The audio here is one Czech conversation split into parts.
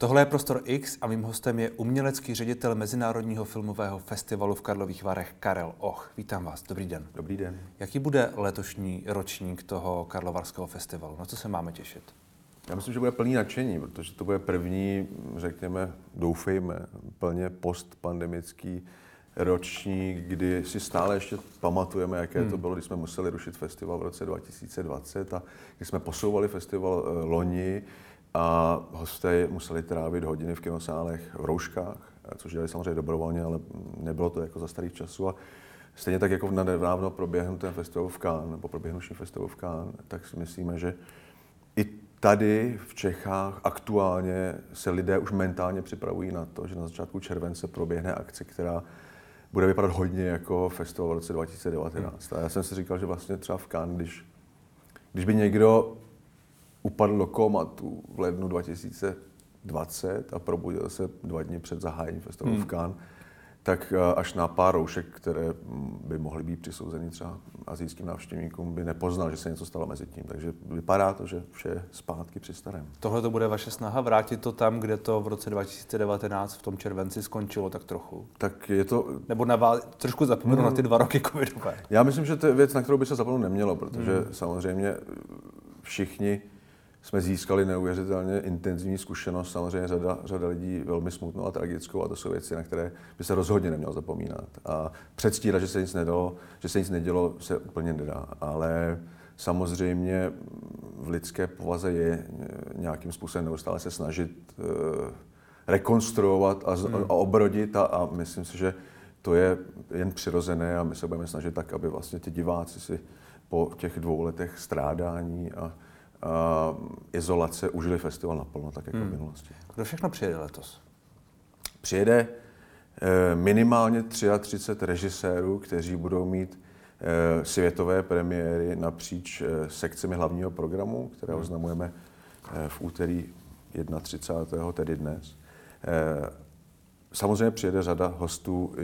Tohle je Prostor X a mým hostem je umělecký ředitel Mezinárodního filmového festivalu v Karlových Varech Karel Och. Vítám vás, dobrý den. Dobrý den. Jaký bude letošní ročník toho Karlovarského festivalu? Na co se máme těšit? Já myslím, že bude plný nadšení, protože to bude první, řekněme, doufejme, plně postpandemický ročník, kdy si stále ještě pamatujeme, jaké hmm. to bylo, když jsme museli rušit festival v roce 2020 a když jsme posouvali festival eh, loni a hosté museli trávit hodiny v kinosálech v rouškách, což dělali samozřejmě dobrovolně, ale nebylo to jako za starých časů. A stejně tak jako na nedávno proběhnutém festivalu v Cannes, nebo proběhnuvší festivalu v Cannes, tak si myslíme, že i tady v Čechách aktuálně se lidé už mentálně připravují na to, že na začátku července proběhne akce, která bude vypadat hodně jako festival v roce 2019. A já jsem si říkal, že vlastně třeba v Cannes, když, když by někdo upadl do komatu v lednu 2020 a probudil se dva dny před zahájením festivalu hmm. v Cannes, tak eh, až na pár roušek, které mm, by mohly být přisouzeny třeba azijským návštěvníkům, by nepoznal, že se něco stalo mezi tím. Takže vypadá to, že vše je zpátky při starém. Tohle to bude vaše snaha vrátit to tam, kde to v roce 2019 v tom červenci skončilo tak trochu? Tak je to... Nebo na vás, trošku zapomenu hmm. na ty dva roky covidové? Já myslím, že to je věc, na kterou by se zapomenout nemělo, protože hmm. samozřejmě všichni jsme získali neuvěřitelně intenzivní zkušenost, samozřejmě řada, řada lidí velmi smutnou a tragickou a to jsou věci, na které by se rozhodně nemělo zapomínat. A předstírat, že se nic nedalo, že se nic nedělo, se úplně nedá. Ale samozřejmě v lidské povaze je nějakým způsobem neustále se snažit uh, rekonstruovat a, hmm. a obrodit a, a myslím si, že to je jen přirozené a my se budeme snažit tak, aby vlastně ti diváci si po těch dvou letech strádání a izolace užili festival naplno, tak jako hmm. v minulosti. Kdo všechno přijede letos? Přijede uh, minimálně 33 režisérů, kteří budou mít uh, světové premiéry napříč sekcemi hlavního programu, které hmm. oznamujeme v úterý 31. tedy dnes. Samozřejmě přijede řada hostů,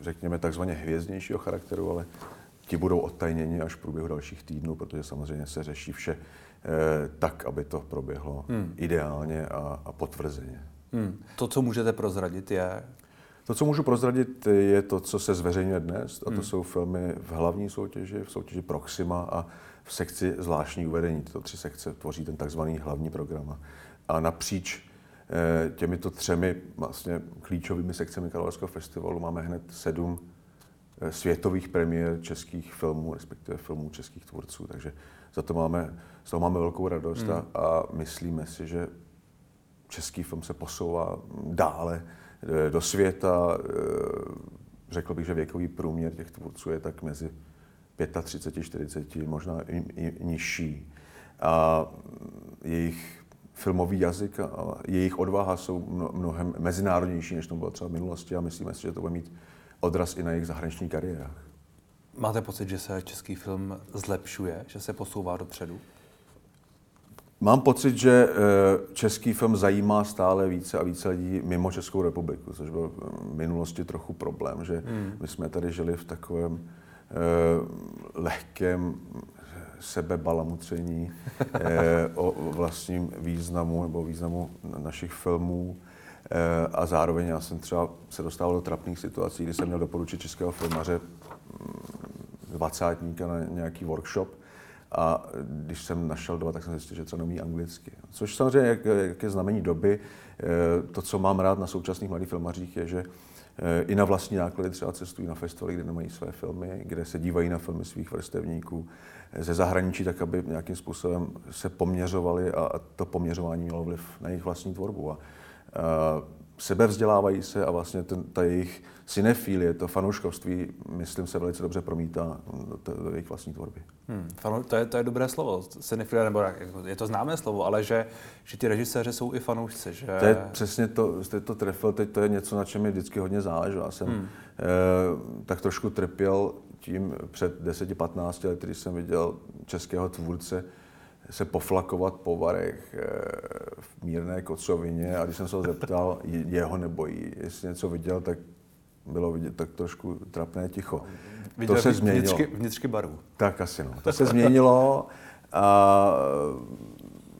řekněme, takzvaně hvězdnějšího charakteru, ale ti budou odtajněni až v průběhu dalších týdnů, protože samozřejmě se řeší vše Eh, tak, aby to proběhlo hmm. ideálně a, a potvrzeně. Hmm. To, co můžete prozradit, je? To, co můžu prozradit, je to, co se zveřejňuje dnes, a to hmm. jsou filmy v hlavní soutěži, v soutěži Proxima a v sekci zvláštní uvedení. Tyto tři sekce tvoří ten takzvaný hlavní program. A napříč eh, těmito třemi vlastně klíčovými sekcemi Karlovarského festivalu máme hned sedm eh, světových premiér českých filmů, respektive filmů českých tvůrců. Takže za to máme, z toho máme velkou radost hmm. a, a myslíme si, že český film se posouvá dále eh, do světa. Eh, řekl bych, že věkový průměr těch tvůrců je tak mezi 35, 40, možná i, i nižší. A jejich filmový jazyk a jejich odvaha jsou mnohem mezinárodnější, než to bylo třeba v minulosti a myslíme si, že to bude mít odraz i na jejich zahraničních kariérách. Máte pocit, že se český film zlepšuje, že se posouvá dopředu? Mám pocit, že eh, český film zajímá stále více a více lidí mimo Českou republiku, což byl v minulosti trochu problém, že hmm. my jsme tady žili v takovém eh, lehkém sebebalamutření eh, o vlastním významu nebo významu našich filmů. Eh, a zároveň já jsem třeba se dostával do trapných situací, kdy jsem měl doporučit českého filmaře dvacátníka na nějaký workshop a když jsem našel dva, tak jsem zjistil, že třeba neumí anglicky. Což samozřejmě, jak, jak je znamení doby, eh, to, co mám rád na současných mladých filmařích, je, že eh, i na vlastní náklady třeba cestují na festivaly, kde nemají své filmy, kde se dívají na filmy svých vrstevníků ze zahraničí, tak aby nějakým způsobem se poměřovali a to poměřování mělo vliv na jejich vlastní tvorbu. A sebevzdělávají se a vlastně ten, ta jejich synefilie, to fanouškovství, myslím, se velice dobře promítá do, do jejich vlastní tvorby. Hmm, fanu, to, je, to je dobré slovo, synefilie, nebo je to známé slovo, ale že, že ty režiséři jsou i fanoušci. Že... To je přesně to, jste to trefil, teď to je něco, na čem mi vždycky hodně záleží. Já jsem hmm. eh, tak trošku trpěl tím před 10-15 lety, když jsem viděl českého tvůrce, se poflakovat po varech eh, v mírné kocovině a když jsem se ho zeptal, jeho nebo jí, jestli něco viděl, tak bylo vidět tak trošku trapné ticho. Viděl to se změnilo. Vnitřky, vnitřky barů. Tak asi no. To se změnilo a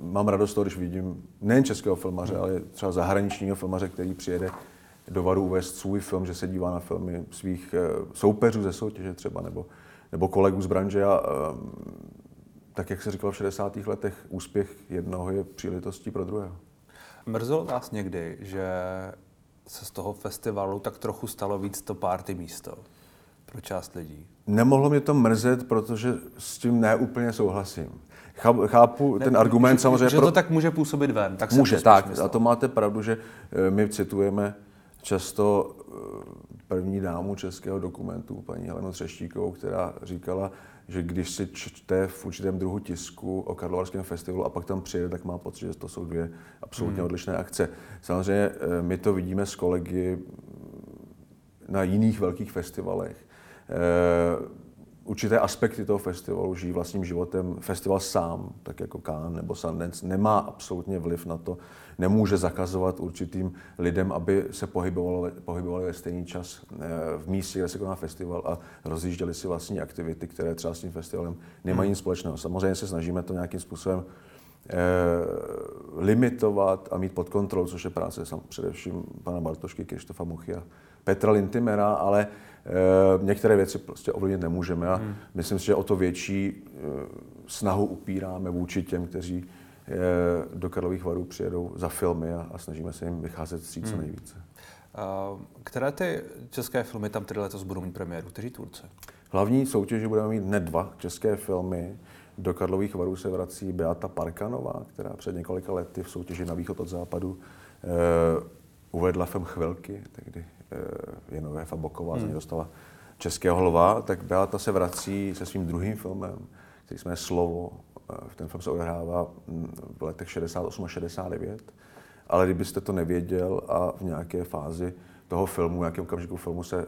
mám radost toho, když vidím nejen českého filmaře, ale třeba zahraničního filmaře, který přijede do Varu uvést svůj film, že se dívá na filmy svých eh, soupeřů ze soutěže třeba, nebo, nebo kolegů z branže a tak, jak se říkalo v 60. letech, úspěch jednoho je příležitostí pro druhého. Mrzelo vás někdy, že se z toho festivalu tak trochu stalo víc to party místo pro část lidí? Nemohlo mě to mrzet, protože s tím neúplně souhlasím. Chápu ne, ten argument že, samozřejmě. Že to pro... tak může působit ven. Tak může, tak. Myslel. A to máte pravdu, že eh, my citujeme často eh, první dámu českého dokumentu, paní Helenu Třeštíkovou, která říkala, že když si čte v určitém druhu tisku o Karlovarském festivalu a pak tam přijede, tak má pocit, že to jsou dvě absolutně hmm. odlišné akce. Samozřejmě eh, my to vidíme s kolegy na jiných velkých festivalech. Určité aspekty toho festivalu žijí vlastním životem. Festival sám, tak jako Cannes nebo Sundance, nemá absolutně vliv na to, nemůže zakazovat určitým lidem, aby se pohybovali, pohybovali ve stejný čas eh, v místě, kde se koná festival a rozjížděli si vlastní aktivity, které třeba s tím festivalem nemají nic společného. Samozřejmě se snažíme to nějakým způsobem eh, limitovat a mít pod kontrolou, což je práce sam, především pana Bartošky, Krištofa Muchy a Petra Lintimera, ale eh, některé věci prostě ovlivnit nemůžeme a hmm. myslím si, že o to větší eh, snahu upíráme vůči těm, kteří eh, do Karlových varů přijedou za filmy a, a snažíme se jim vycházet hmm. co nejvíce. Které ty české filmy tam tedy letos budou mít premiéru? Kteří tvůrci? Hlavní soutěži budeme mít hned dva české filmy. Do Karlových varů se vrací Beata Parkanová, která před několika lety v soutěži na východ od západu eh, uvedla film Chvilky, tehdy eh, Jenové Faboková hmm. dostala Českého lva, tak Beata se vrací se svým druhým filmem, který jmenuje Slovo. Eh, ten film se odehrává hm, v letech 68 a 69. Ale kdybyste to nevěděl a v nějaké fázi toho filmu, v nějakém okamžiku filmu se e,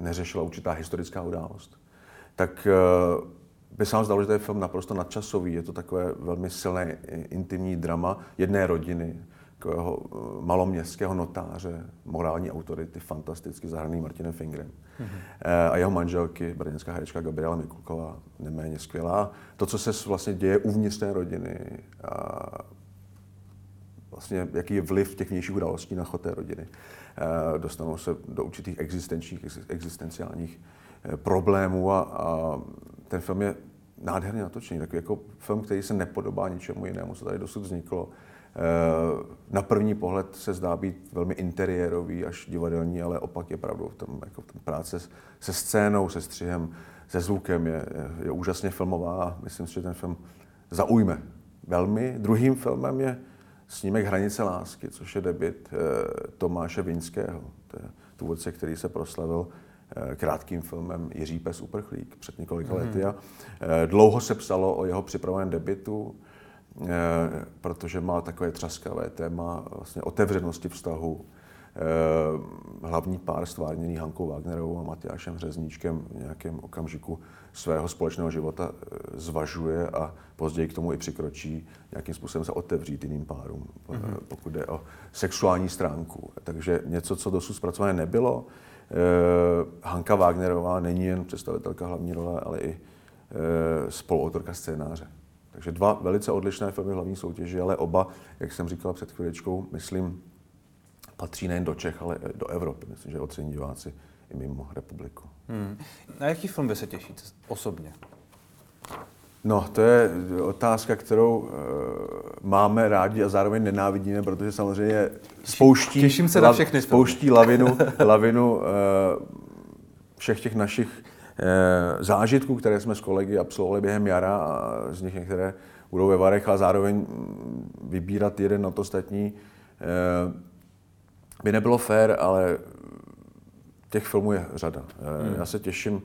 neřešila určitá historická událost, tak by se vám zdalo, že to je film naprosto nadčasový. Je to takové velmi silné intimní drama jedné rodiny, takového eh, maloměstského notáře, morální autority, fantasticky zahraný Martinem Fingrem. Mm-hmm. A jeho manželky, brněnská herečka Gabriela Mikulková, neméně skvělá. To, co se vlastně děje uvnitř té rodiny, a vlastně jaký je vliv těch vnějších událostí na chod té rodiny. Eh, dostanou se do určitých existenčních, existenciálních problémů a, a ten film je nádherně natočený. Takový jako film, který se nepodobá ničemu jinému, co tady dosud vzniklo. Eh, na první pohled se zdá být velmi interiérový až divadelní, ale opak je pravdou. V tom, jako v tom práce se scénou, se střihem, se zvukem je, je úžasně filmová a myslím si, že ten film zaujme velmi. Druhým filmem je snímek Hranice lásky, což je debit eh, Tomáše Vinského. To je tvůrce, který se proslavil eh, krátkým filmem Jiří Pes uprchlík před několika mm. lety. A dlouho se psalo o jeho připraveném debitu. Eh, protože má takové třaskavé téma vlastně otevřenosti vztahu. Eh, hlavní pár stvárněný Hankou Wagnerovou a Matyášem Hřezníčkem v nějakém okamžiku svého společného života eh, zvažuje a později k tomu i přikročí nějakým způsobem se otevřít jiným párům, mm-hmm. pokud jde o sexuální stránku. Takže něco, co dosud zpracované nebylo. Hanka Wagnerová není jen představitelka hlavní role, ale i spoluautorka scénáře. Takže dva velice odlišné filmy hlavní soutěži, ale oba, jak jsem říkal před chvíličkou, myslím, patří nejen do Čech, ale do Evropy. Myslím, že ocení diváci i mimo republiku. Hmm. Na jaký film by se těšíte osobně? No, to je otázka, kterou uh, máme rádi a zároveň nenávidíme, protože samozřejmě spouští, Těším se na všechny spouští lavinu, lavinu uh, všech těch našich zážitků, které jsme s kolegy absolvovali během jara a z nich některé budou ve Varech a zároveň mm, vybírat jeden na to ostatní eh, by nebylo fér, ale těch filmů je řada. Eh, hmm. Já se těším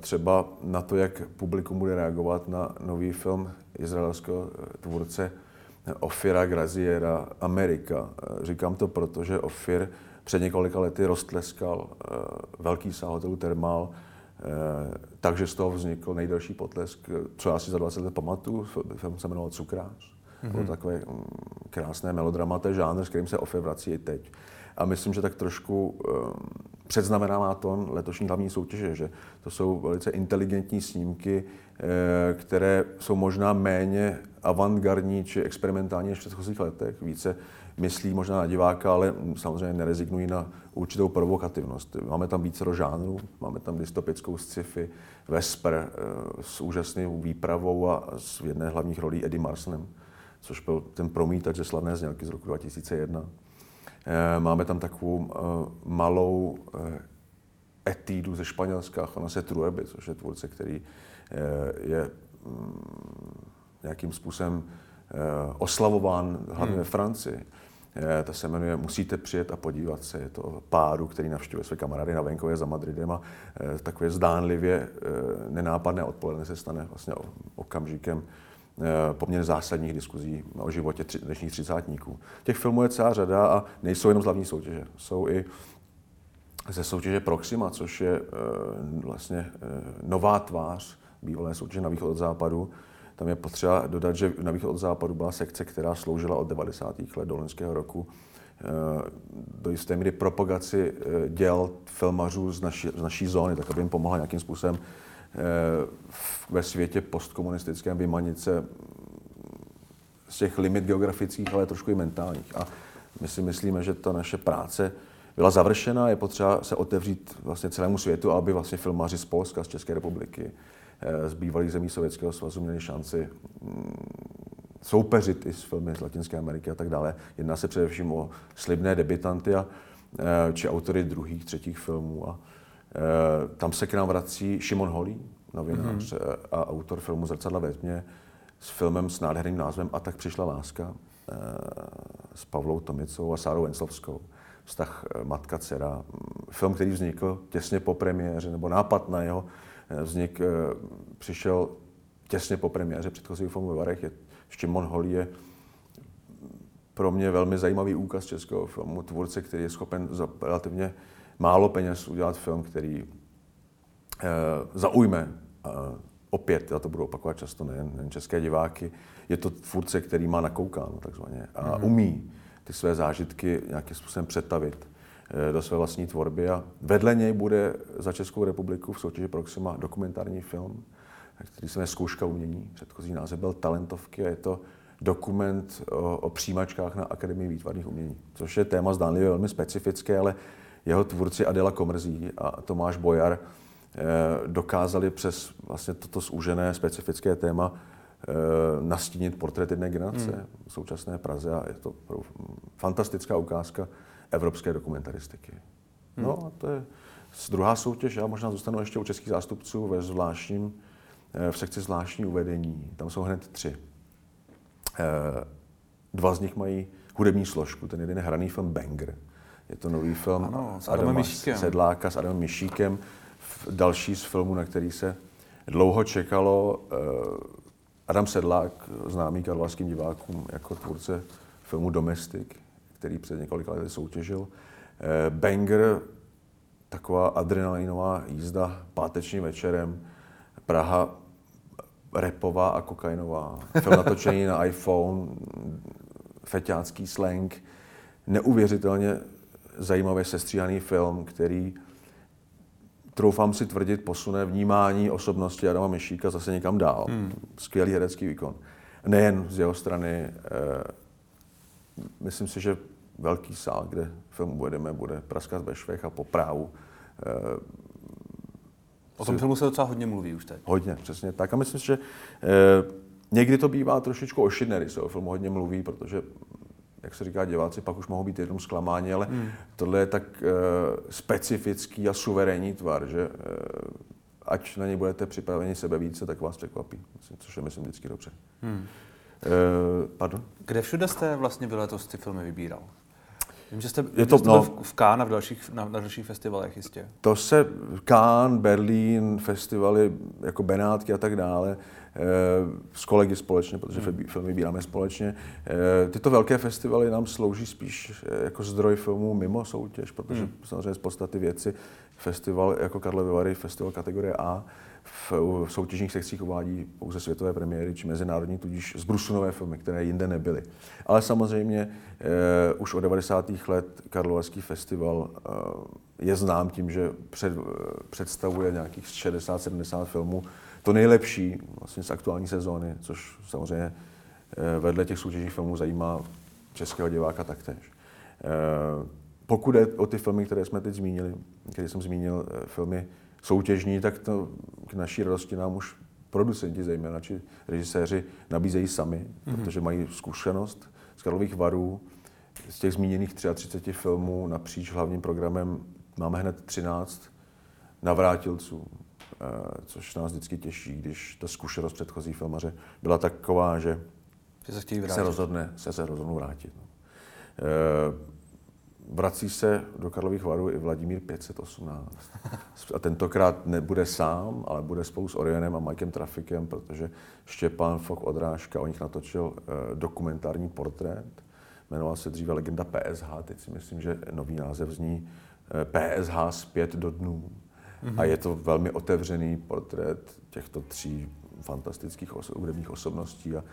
třeba na to, jak publikum bude reagovat na nový film izraelského tvůrce Ofira Graziera Amerika. Říkám to proto, že Ofir před několika lety roztleskal velký sál hotelu Thermal Eh, takže z toho vznikl nejdelší potlesk, co já si za 20 let pamatuju, film se jmenoval Cukrář. Mm-hmm. Bylo takové mm, krásné melodrama, to je žánr, s kterým se Ofe vrací i teď. A myslím, že tak trošku předznamenává to letošní hlavní soutěže, že to jsou velice inteligentní snímky, které jsou možná méně avantgardní či experimentální než v předchozích letech, více myslí možná na diváka, ale samozřejmě nerezignují na určitou provokativnost. Máme tam více žánrů, máme tam dystopickou sci-fi, Vesper eh, s úžasnou výpravou a s jedné hlavních rolí Eddie Marsonem, což byl ten promítač ze slavné znělky z roku 2001. Eh, máme tam takovou eh, malou etídu ze Španělska, ona se Trueby, což je tvůrce, který je mm, nějakým způsobem oslavován hlavně ve Francii. Eh, ta se jmenuje Musíte přijet a podívat se. Je to páru, který navštěvuje své kamarády na venkově za Madridem a eh, takové zdánlivě eh, nenápadné odpoledne se stane vlastně okamžikem poměrně zásadních diskuzí o životě dnešních třicátníků. Těch filmů je celá řada a nejsou jenom z hlavní soutěže. Jsou i ze soutěže Proxima, což je vlastně nová tvář bývalé soutěže na východ od západu, tam je potřeba dodat, že na východ od západu byla sekce, která sloužila od 90. let do loňského roku eh, do jisté míry propagaci eh, děl filmařů z naší, z naší zóny, tak aby jim pomohla nějakým způsobem eh, ve světě postkomunistickém vymanit se z těch limit geografických, ale trošku i mentálních. A my si myslíme, že ta naše práce byla završena, je potřeba se otevřít vlastně celému světu, aby vlastně filmaři z Polska, z České republiky, z bývalých zemí Sovětského svazu měli šanci mm, soupeřit i s filmy z Latinské Ameriky a tak dále. Jedná se především o slibné debitanty a, e, či autory druhých, třetích filmů. A, e, tam se k nám vrací Šimon Holý, novinář mm-hmm. a autor filmu Zrcadla ve tmě, s filmem s nádherným názvem A tak přišla láska s Pavlou Tomicou a Sárou Venclovskou. Vztah matka-dcera. Film, který vznikl těsně po premiéře, nebo nápad na jeho vznik eh, přišel těsně po premiéře předchozího filmu ve Varech. Je, Šimon Holý je pro mě velmi zajímavý úkaz českého filmu, tvůrce, který je schopen za relativně málo peněz udělat film, který eh, zaujme eh, opět, já to budu opakovat často, nejen, nejen české diváky, je to tvůrce, který má nakoukáno takzvaně a mm-hmm. umí ty své zážitky nějakým způsobem přetavit do své vlastní tvorby a vedle něj bude za Českou republiku v soutěži Proxima dokumentární film, který se jmenuje Zkouška umění. Předchozí název byl Talentovky a je to dokument o, o přijímačkách na Akademii výtvarných umění, což je téma zdánlivě velmi specifické, ale jeho tvůrci Adela Komrzí a Tomáš Bojar eh, dokázali přes vlastně toto zúžené specifické téma eh, nastínit portrét jedné generace hmm. v současné Praze a je to fantastická ukázka evropské dokumentaristiky. Hmm. No a to je druhá soutěž. Já možná zůstanu ještě u českých zástupců ve zvláštním, eh, v sekci zvláštní uvedení. Tam jsou hned tři. Eh, dva z nich mají hudební složku. Ten jeden je hraný film Banger. Je to nový film ano, s Adamem Adama Sedláka s Adamem Mišíkem. Další z filmů, na který se dlouho čekalo. Eh, Adam Sedlák, známý karlovarským divákům jako tvůrce filmu Domestik, který před několika lety soutěžil. Eh, Banger, taková adrenalinová jízda pátečním večerem, Praha repová a kokainová. Film natočený na iPhone, feťácký slang, neuvěřitelně zajímavě sestříhaný film, který troufám si tvrdit, posune vnímání osobnosti Adama Myšíka zase někam dál. Hmm. Skvělý herecký výkon. Nejen z jeho strany, eh, myslím si, že velký sál, kde film uvedeme, bude praskat ve švech a po právu. Eh, o tom filmu se docela hodně mluví už teď. Hodně, přesně tak. A myslím si, že eh, někdy to bývá trošičku ošidné, když se o filmu hodně mluví, protože jak se říká, diváci pak už mohou být jenom zklamáni, ale hmm. tohle je tak uh, specifický a suverénní tvar, že uh, ať na něj budete připraveni sebe více, tak vás překvapí, což je, myslím, vždycky dobře. Hmm. Uh, pardon? Kde všude jste vlastně vy letos ty filmy vybíral? Vím, že jste, je to, jste no, v Cannes a v dalších, na, na dalších festivalech jistě. To se Cannes, Berlín, festivaly jako Benátky a tak dále, eh, s kolegy společně, protože hmm. film vybíráme společně. Eh, tyto velké festivaly nám slouží spíš jako zdroj filmů mimo soutěž, protože hmm. samozřejmě z podstaty věci festival jako Karlovy Vary, festival kategorie A, v, v soutěžních sekcích uvádí pouze světové premiéry či mezinárodní, tudíž zbrusunové filmy, které jinde nebyly. Ale samozřejmě eh, už od 90. let Karlovarský festival eh, je znám tím, že před, představuje nějakých 60-70 filmů. To nejlepší vlastně z aktuální sezóny, což samozřejmě eh, vedle těch soutěžních filmů zajímá českého diváka taktéž. Eh, pokud je o ty filmy, které jsme teď zmínili, které jsem zmínil, eh, filmy soutěžní, tak to k naší radosti nám už producenti zejména, či režiséři nabízejí sami, mm-hmm. protože mají zkušenost z Karlových varů. Z těch zmíněných 33 filmů napříč hlavním programem máme hned 13 navrátilců, eh, což nás vždycky těší, když ta zkušenost předchozí filmaře byla taková, že, že se, se rozhodne, se, se rozhodnou vrátit. No. Eh, vrací se do Karlových varů i Vladimír 518. A tentokrát nebude sám, ale bude spolu s Orionem a Mikem Trafikem, protože Štěpán Fok Odrážka o nich natočil eh, dokumentární portrét. Jmenoval se dříve Legenda PSH, teď si myslím, že nový název zní eh, PSH zpět do dnů. Mm-hmm. A je to velmi otevřený portrét těchto tří fantastických oso- hudebních osobností. A Eh,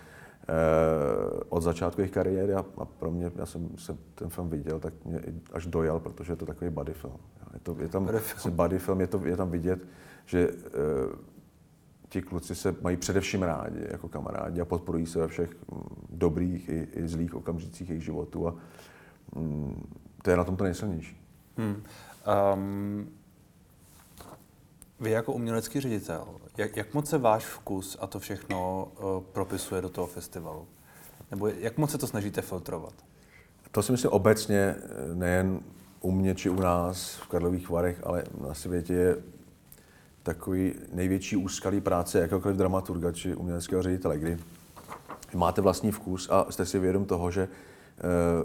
od začátku jejich kariéry a, a pro mě, já jsem se ten film viděl, tak mě až dojal, protože je to takový body film. Je, to, je tam body film, je, to, je tam vidět, že uh, ti kluci se mají především rádi jako kamarádi a podporují se ve všech mm, dobrých i, i zlých okamžicích jejich životů a um, to je na tom to nejsilnější. Hmm. Um, vy jako umělecký ředitel, jak, jak moc se váš vkus a to všechno uh, propisuje do toho festivalu? Nebo jak moc se to snažíte filtrovat? To si myslím obecně, eh, nejen u mě či u nás v Karlových Varech, ale na světě je takový největší úskalý práce jakéhokoliv dramaturga či uměleckého ředitele, kdy máte vlastní vkus a jste si vědom toho, že eh,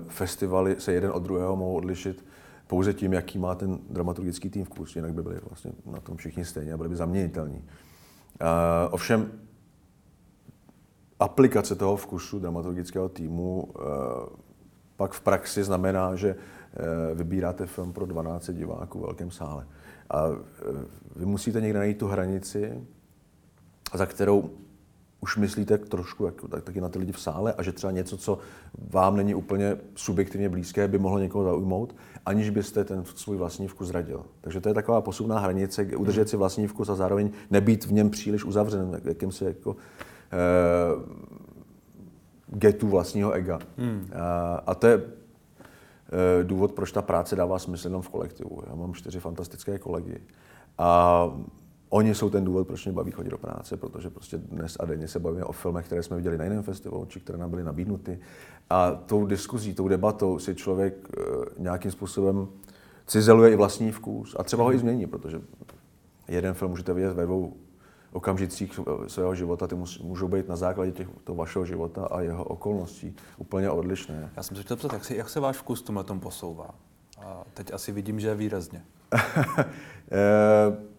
festivaly se jeden od druhého mohou odlišit pouze tím, jaký má ten dramaturgický tým vkus, jinak by byli vlastně na tom všichni stejně a byli by zaměnitelní. Uh, ovšem, aplikace toho vkusu dramaturgického týmu uh, pak v praxi znamená, že uh, vybíráte film pro 12 diváků v velkém sále. A uh, vy musíte někde najít tu hranici, za kterou už myslíte trošku jako, tak, taky na ty lidi v sále a že třeba něco, co vám není úplně subjektivně blízké, by mohlo někoho zaujmout, aniž byste ten svůj vlastní vkus zradil. Takže to je taková posuvná hranice, udržet si vlastní vkus a zároveň nebýt v něm příliš uzavřen, jakýmsi jako eh, getu vlastního ega. Hmm. A, a to je eh, důvod, proč ta práce dává smysl jenom v kolektivu. Já mám čtyři fantastické kolegy. A Oni jsou ten důvod, proč mě baví chodit do práce, protože prostě dnes a denně se bavíme o filmech, které jsme viděli na jiném festivalu, či které nám byly nabídnuty. A tou diskuzí, tou debatou si člověk eh, nějakým způsobem cizeluje i vlastní vkus a třeba ho i změní, protože jeden film můžete vidět ve dvou okamžicích svého života, ty můžou být na základě těch, toho vašeho života a jeho okolností úplně odlišné. Já jsem se chtěl ptat, jak se, jak se váš vkus tomhle tom posouvá? A teď asi vidím, že výrazně.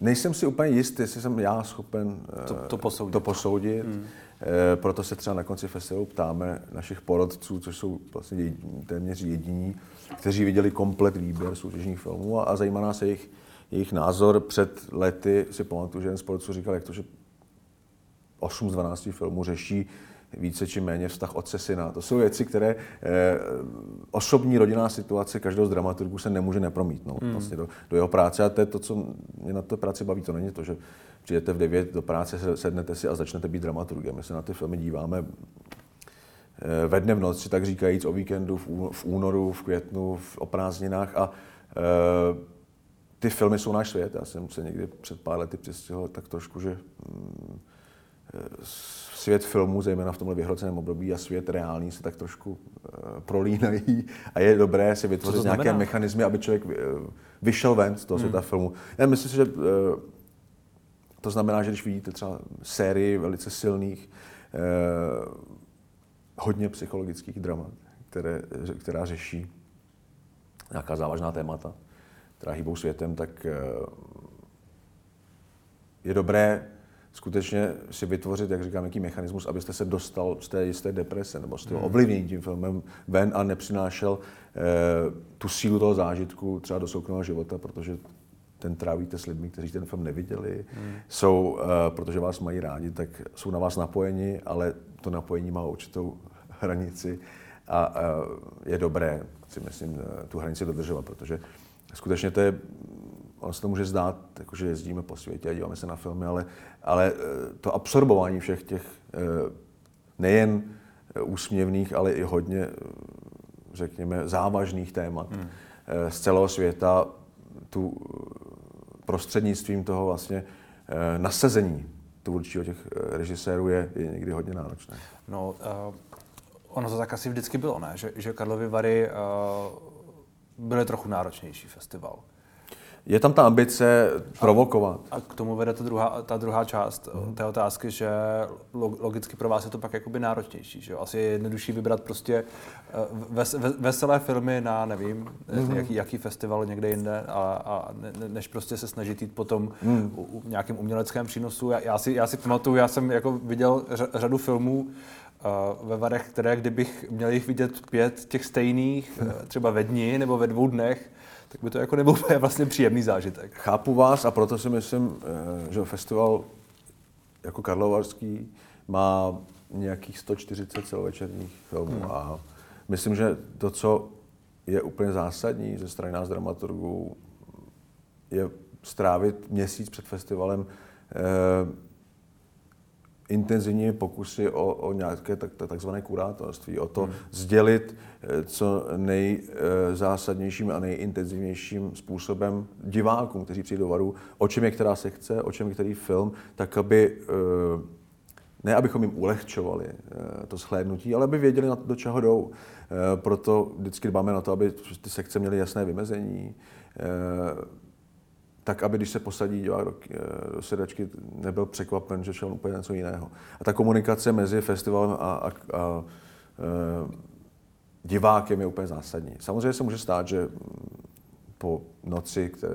Eh, Nejsem si úplně jistý, jestli jsem já schopen to, to posoudit. To posoudit. Hmm. E, proto se třeba na konci festivalu ptáme našich porodců, což jsou vlastně jediní, téměř jediní, kteří viděli komplet výběr soutěžních filmů a, a zajímá nás jejich, jejich názor. Před lety si pamatuju, že jeden z porodců říkal, jak to, že 8 z 12 filmů řeší více či méně vztah otce syna. To jsou věci, které eh, osobní rodinná situace každého z dramaturgů se nemůže nepromítnout hmm. vlastně do, do jeho práce. A to je to, co mě na té práci baví. To není to, že přijdete v 9 do práce, sednete si a začnete být dramaturgem. My se na ty filmy díváme eh, ve dne v noci, tak říkajíc, o víkendu, v únoru, v květnu, v, o prázdninách a eh, ty filmy jsou náš svět. Já jsem se někdy před pár lety přistěhoval tak trošku, že mm, svět filmu, zejména v tomhle vyhroceném období, a svět reálný se tak trošku uh, prolínají a je dobré si vytvořit nějaké mechanismy, aby člověk uh, vyšel ven z toho hmm. světa filmu. Já myslím si, že uh, to znamená, že když vidíte třeba sérii velice silných, hodně psychologických dramat, které, která řeší nějaká závažná témata, která hýbou světem, tak je dobré skutečně si vytvořit, jak říkám, nějaký mechanismus, abyste se dostal z té jisté deprese nebo z toho hmm. ovlivnění tím filmem ven a nepřinášel eh, tu sílu toho zážitku třeba do soukromého života, protože ten trávíte s lidmi, kteří ten film neviděli, hmm. jsou, eh, protože vás mají rádi, tak jsou na vás napojeni, ale to napojení má určitou hranici a, a je dobré, si myslím, tu hranici dodržovat, protože skutečně to je, ono se to může zdát, jako že jezdíme po světě a díváme se na filmy, ale, ale to absorbování všech těch nejen úsměvných, ale i hodně, řekněme, závažných témat hmm. z celého světa, tu prostřednictvím toho vlastně nasazení tvůrčího těch režisérů je, je někdy hodně náročné. No, uh, ono to tak asi vždycky bylo, ne? Že, že Karlovy Vary uh, byly trochu náročnější festival. Je tam ta ambice provokovat. A, a k tomu vede ta druhá, ta druhá část hmm. té otázky, že logicky pro vás je to pak jakoby náročnější. Že? Asi je jednodušší vybrat prostě ves, ves, veselé filmy na, nevím, hmm. jaký, jaký festival někde jinde, a, a ne, než prostě se snažit jít potom hmm. u, u nějakým uměleckém přínosu. Já, já, si, já si pamatuju, já jsem jako viděl řadu filmů, ve Varech, které kdybych měl jich vidět pět těch stejných, hmm. třeba ve dni nebo ve dvou dnech, tak by to jako nebyl vlastně příjemný zážitek. Chápu vás a proto si myslím, eh, že festival jako Karlovarský má nějakých 140 celovečerních filmů hmm. a myslím, že to, co je úplně zásadní ze strany nás dramaturgů, je strávit měsíc před festivalem eh, intenzivní pokusy o, o nějaké tak, takzvané kurátorství, o to hmm. sdělit eh, co nejzásadnějším a nejintenzivnějším způsobem divákům, kteří přijdou do varu, o čem je která sekce, o čem je který film, tak aby eh, ne abychom jim ulehčovali eh, to shlédnutí, ale aby věděli, do čeho jdou. Proto vždycky dbáme na to, aby ty sekce měly jasné vymezení, tak aby když se posadí divák do, do sedačky, nebyl překvapen, že šel úplně něco jiného. A ta komunikace mezi festivalem a, a, a, e, divákem je úplně zásadní. Samozřejmě se může stát, že po noci, které,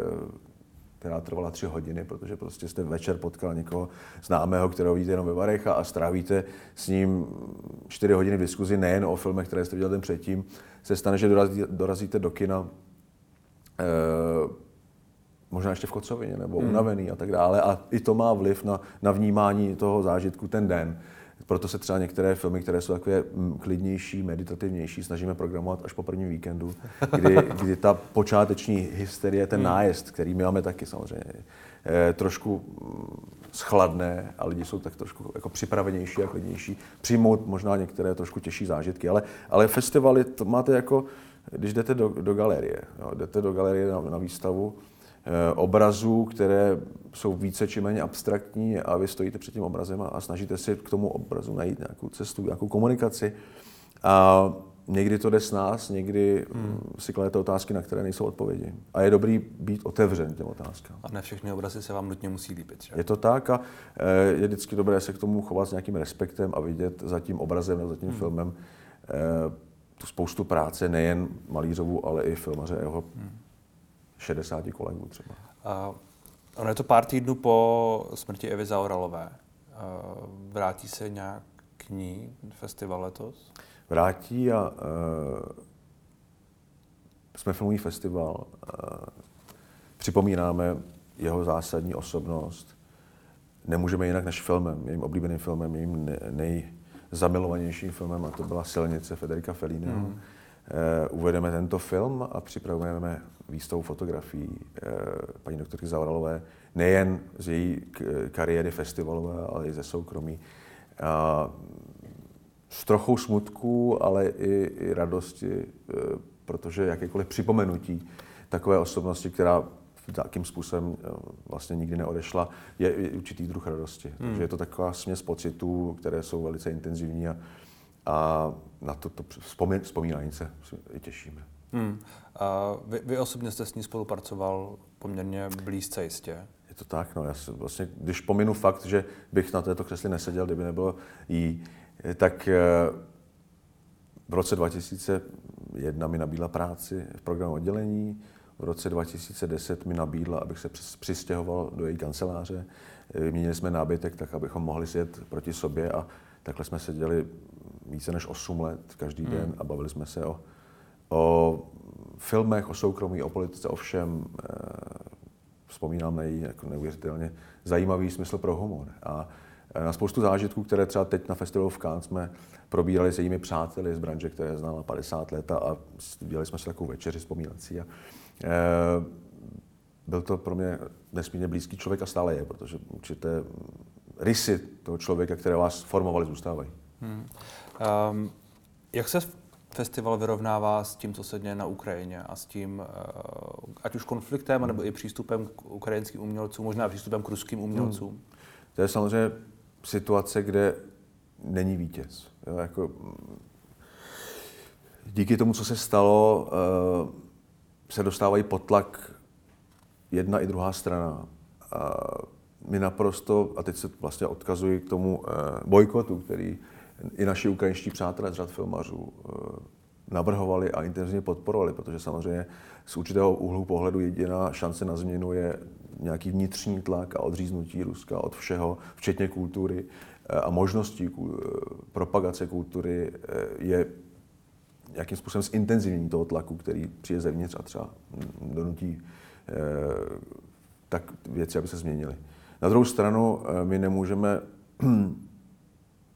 která trvala tři hodiny, protože prostě jste večer potkal někoho známého, kterého vidíte jenom ve Varech a, a strávíte s ním čtyři hodiny v diskuzi nejen o filmech, které jste viděl den předtím, se stane, že dorazí, dorazíte do kina e, možná ještě v kocovině nebo hmm. unavený a tak dále. A i to má vliv na, na vnímání toho zážitku ten den. Proto se třeba některé filmy, které jsou takové mm, klidnější, meditativnější, snažíme programovat až po prvním víkendu, kdy, kdy ta počáteční hysterie, ten hmm. nájezd, který my máme taky samozřejmě, je trošku mm, schladné a lidi jsou tak trošku jako připravenější a klidnější, přijmout možná některé trošku těžší zážitky. Ale, ale festivaly to máte jako, když jdete do, do galerie, jo, jdete do galerie na, na výstavu, Eh, obrazů, které jsou více či méně abstraktní a vy stojíte před tím obrazem a snažíte si k tomu obrazu najít nějakou cestu, nějakou komunikaci. A někdy to jde s nás, někdy hmm. si kladete otázky, na které nejsou odpovědi. A je dobrý být otevřen těm otázkám. A ne všechny obrazy se vám nutně musí líbit. Že? Je to tak a eh, je vždycky dobré se k tomu chovat s nějakým respektem a vidět za tím obrazem nebo za tím hmm. filmem eh, tu spoustu práce, nejen malířovu, ale i filmaře jeho hmm 60 kolegů třeba. Uh, ono je to pár týdnů po smrti Evy Zauralové. Vrátí se nějak k ní festival letos? Vrátí a uh, jsme filmový festival. Uh, připomínáme jeho zásadní osobnost. Nemůžeme jinak než filmem, mým oblíbeným filmem, mým nejzamilovanějším filmem, a to byla Silnice Federica Fellini. Mm. Eh, uvedeme tento film a připravujeme výstavu fotografií eh, paní doktorky Zavralové, nejen z její kariéry festivalové, ale i ze soukromí. A s trochou smutku, ale i, i radosti, eh, protože jakékoliv připomenutí takové osobnosti, která takým způsobem vlastně nikdy neodešla, je, je určitý druh radosti. Hmm. Takže je to taková směs pocitů, které jsou velice intenzivní a, a na to, to vzpomínání se i těšíme. Hmm. A vy, vy osobně jste s ní spolupracoval poměrně blízce jistě. Je to tak, no. Já se vlastně, když pominu fakt, že bych na této křesli neseděl, kdyby nebylo jí, tak eh, v roce 2001 mi nabídla práci v programu oddělení, v roce 2010 mi nabídla, abych se přistěhoval do její kanceláře. Vyměnili jsme nábytek tak, abychom mohli sjet proti sobě a takhle jsme seděli více než 8 let každý hmm. den a bavili jsme se o, o filmech, o soukromí, o politice, o všem. Eh, vzpomínám na její jako neuvěřitelně zajímavý smysl pro humor. A na spoustu zážitků, které třeba teď na festivalu v Cannes jsme probírali s jejími přáteli z branže, které znala 50 let a dělali jsme si takovou večeři vzpomínací. A, e, byl to pro mě nesmírně blízký člověk a stále je, protože určité rysy toho člověka, které vás formovali, zůstávají. Hmm. Um, jak se festival vyrovnává s tím, co se děje na Ukrajině a s tím, uh, ať už konfliktem, nebo i přístupem k ukrajinským umělcům, možná přístupem k ruským umělcům? Hmm. To je samozřejmě situace, kde není vítěz. Jo, jako, díky tomu, co se stalo, uh, se dostávají pod tlak jedna i druhá strana. A my naprosto, a teď se vlastně odkazuji k tomu uh, bojkotu, který i naši ukrajinští přátelé z řad filmařů uh, navrhovali a intenzivně podporovali, protože samozřejmě z určitého úhlu pohledu jediná šance na změnu je nějaký vnitřní tlak a odříznutí Ruska od všeho, včetně kultury a možností propagace kultury je nějakým způsobem zintenzivnění toho tlaku, který přijde zevnitř a třeba donutí eh, tak věci, aby se změnily. Na druhou stranu eh, my nemůžeme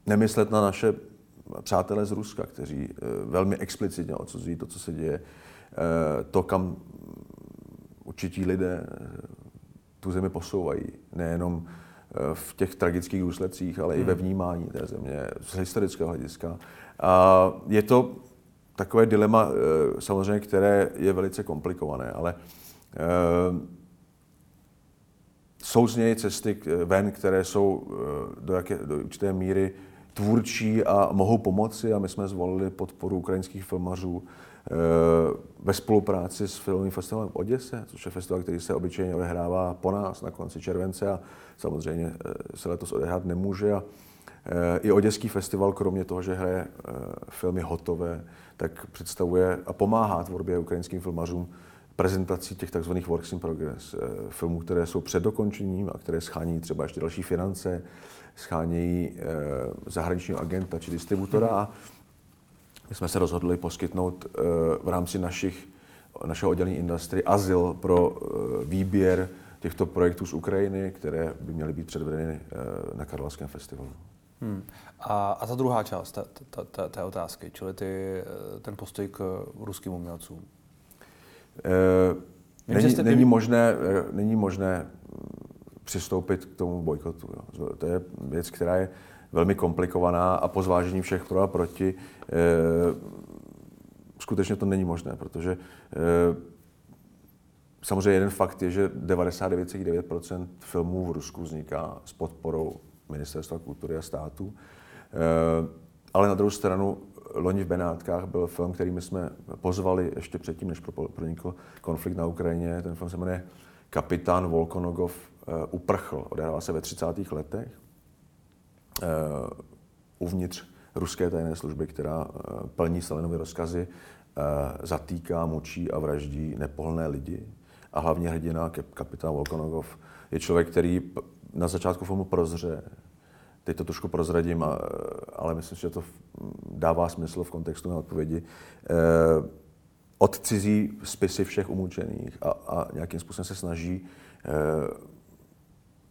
nemyslet na naše přátelé z Ruska, kteří eh, velmi explicitně odsuzují to, co se děje, to, kam určití lidé tu zemi posouvají, nejenom v těch tragických důsledcích, ale hmm. i ve hmm. vnímání té země z historického hlediska. A je to takové dilema, eh, samozřejmě, které je velice komplikované, ale eh, jsou z něj cesty ven, které jsou eh, do, jaké, do určité míry tvůrčí a mohou pomoci a my jsme zvolili podporu ukrajinských filmařů ve spolupráci s filmovým festivalem v Oděse, což je festival, který se obyčejně odehrává po nás na konci července a samozřejmě se letos odehrát nemůže. A i Oděský festival, kromě toho, že hraje filmy hotové, tak představuje a pomáhá tvorbě ukrajinským filmařům prezentací těch tzv. works in progress, eh, filmů, které jsou před dokončením a které schání třeba ještě další finance, schánějí eh, zahraničního agenta či distributora. A my jsme se rozhodli poskytnout eh, v rámci našich, našeho oddělení industry azyl pro výběr těchto projektů z Ukrajiny, které by měly být předvedeny na Karlovském festivalu. Hmm. A, a ta druhá část té, té, té, otázky, čili ty, ten postoj k ruským umělcům. E, není, není, možné, eh, není možné přistoupit k tomu bojkotu. Jo. To je věc, která je velmi komplikovaná a po zvážení všech pro a proti e, skutečně to není možné, protože e, samozřejmě jeden fakt je, že 99,9% filmů v Rusku vzniká s podporou Ministerstva kultury a státu. Eh, ale na druhou stranu, loni v Benátkách byl film, který my jsme pozvali ještě předtím, než pronikl konflikt na Ukrajině. Ten film se jmenuje Kapitán Volkonogov uprchl. Odehrává se ve 30. letech eh, uvnitř ruské tajné služby, která plní Stalinovy rozkazy, zatýká, mučí a vraždí nepohlné lidi. A hlavně hrdina, kapitán Volkonogov, je člověk, který na začátku filmu prozře. Teď to trošku prozradím, ale myslím, že to dává smysl v kontextu na odpovědi. Eh, odcizí spisy všech umučených a, a nějakým způsobem se snaží eh,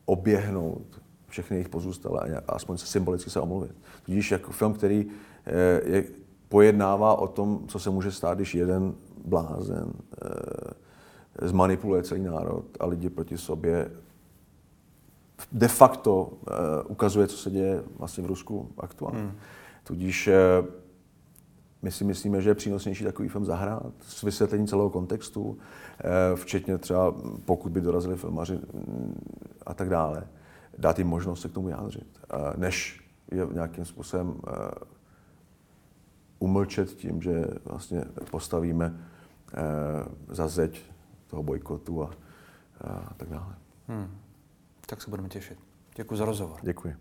oběhnout všechny jejich pozůstalé a aspoň se symbolicky se omluvit. Tudíž jako film, který eh, je, pojednává o tom, co se může stát, když jeden blázen zmanipuluje celý národ a lidi proti sobě de facto uh, ukazuje, co se děje vlastně v Rusku aktuálně. Hmm. Tudíž uh, my si myslíme, že je přínosnější takový film zahrát s vysvětlením celého kontextu, uh, včetně třeba pokud by dorazili filmaři mm, a tak dále, dát jim možnost se k tomu jádřit, uh, než je nějakým způsobem uh, umlčet tím, že vlastně postavíme za zeď toho bojkotu a, a tak dále. Hmm tak se budeme těšit. Děkuji za rozhovor. Děkuji.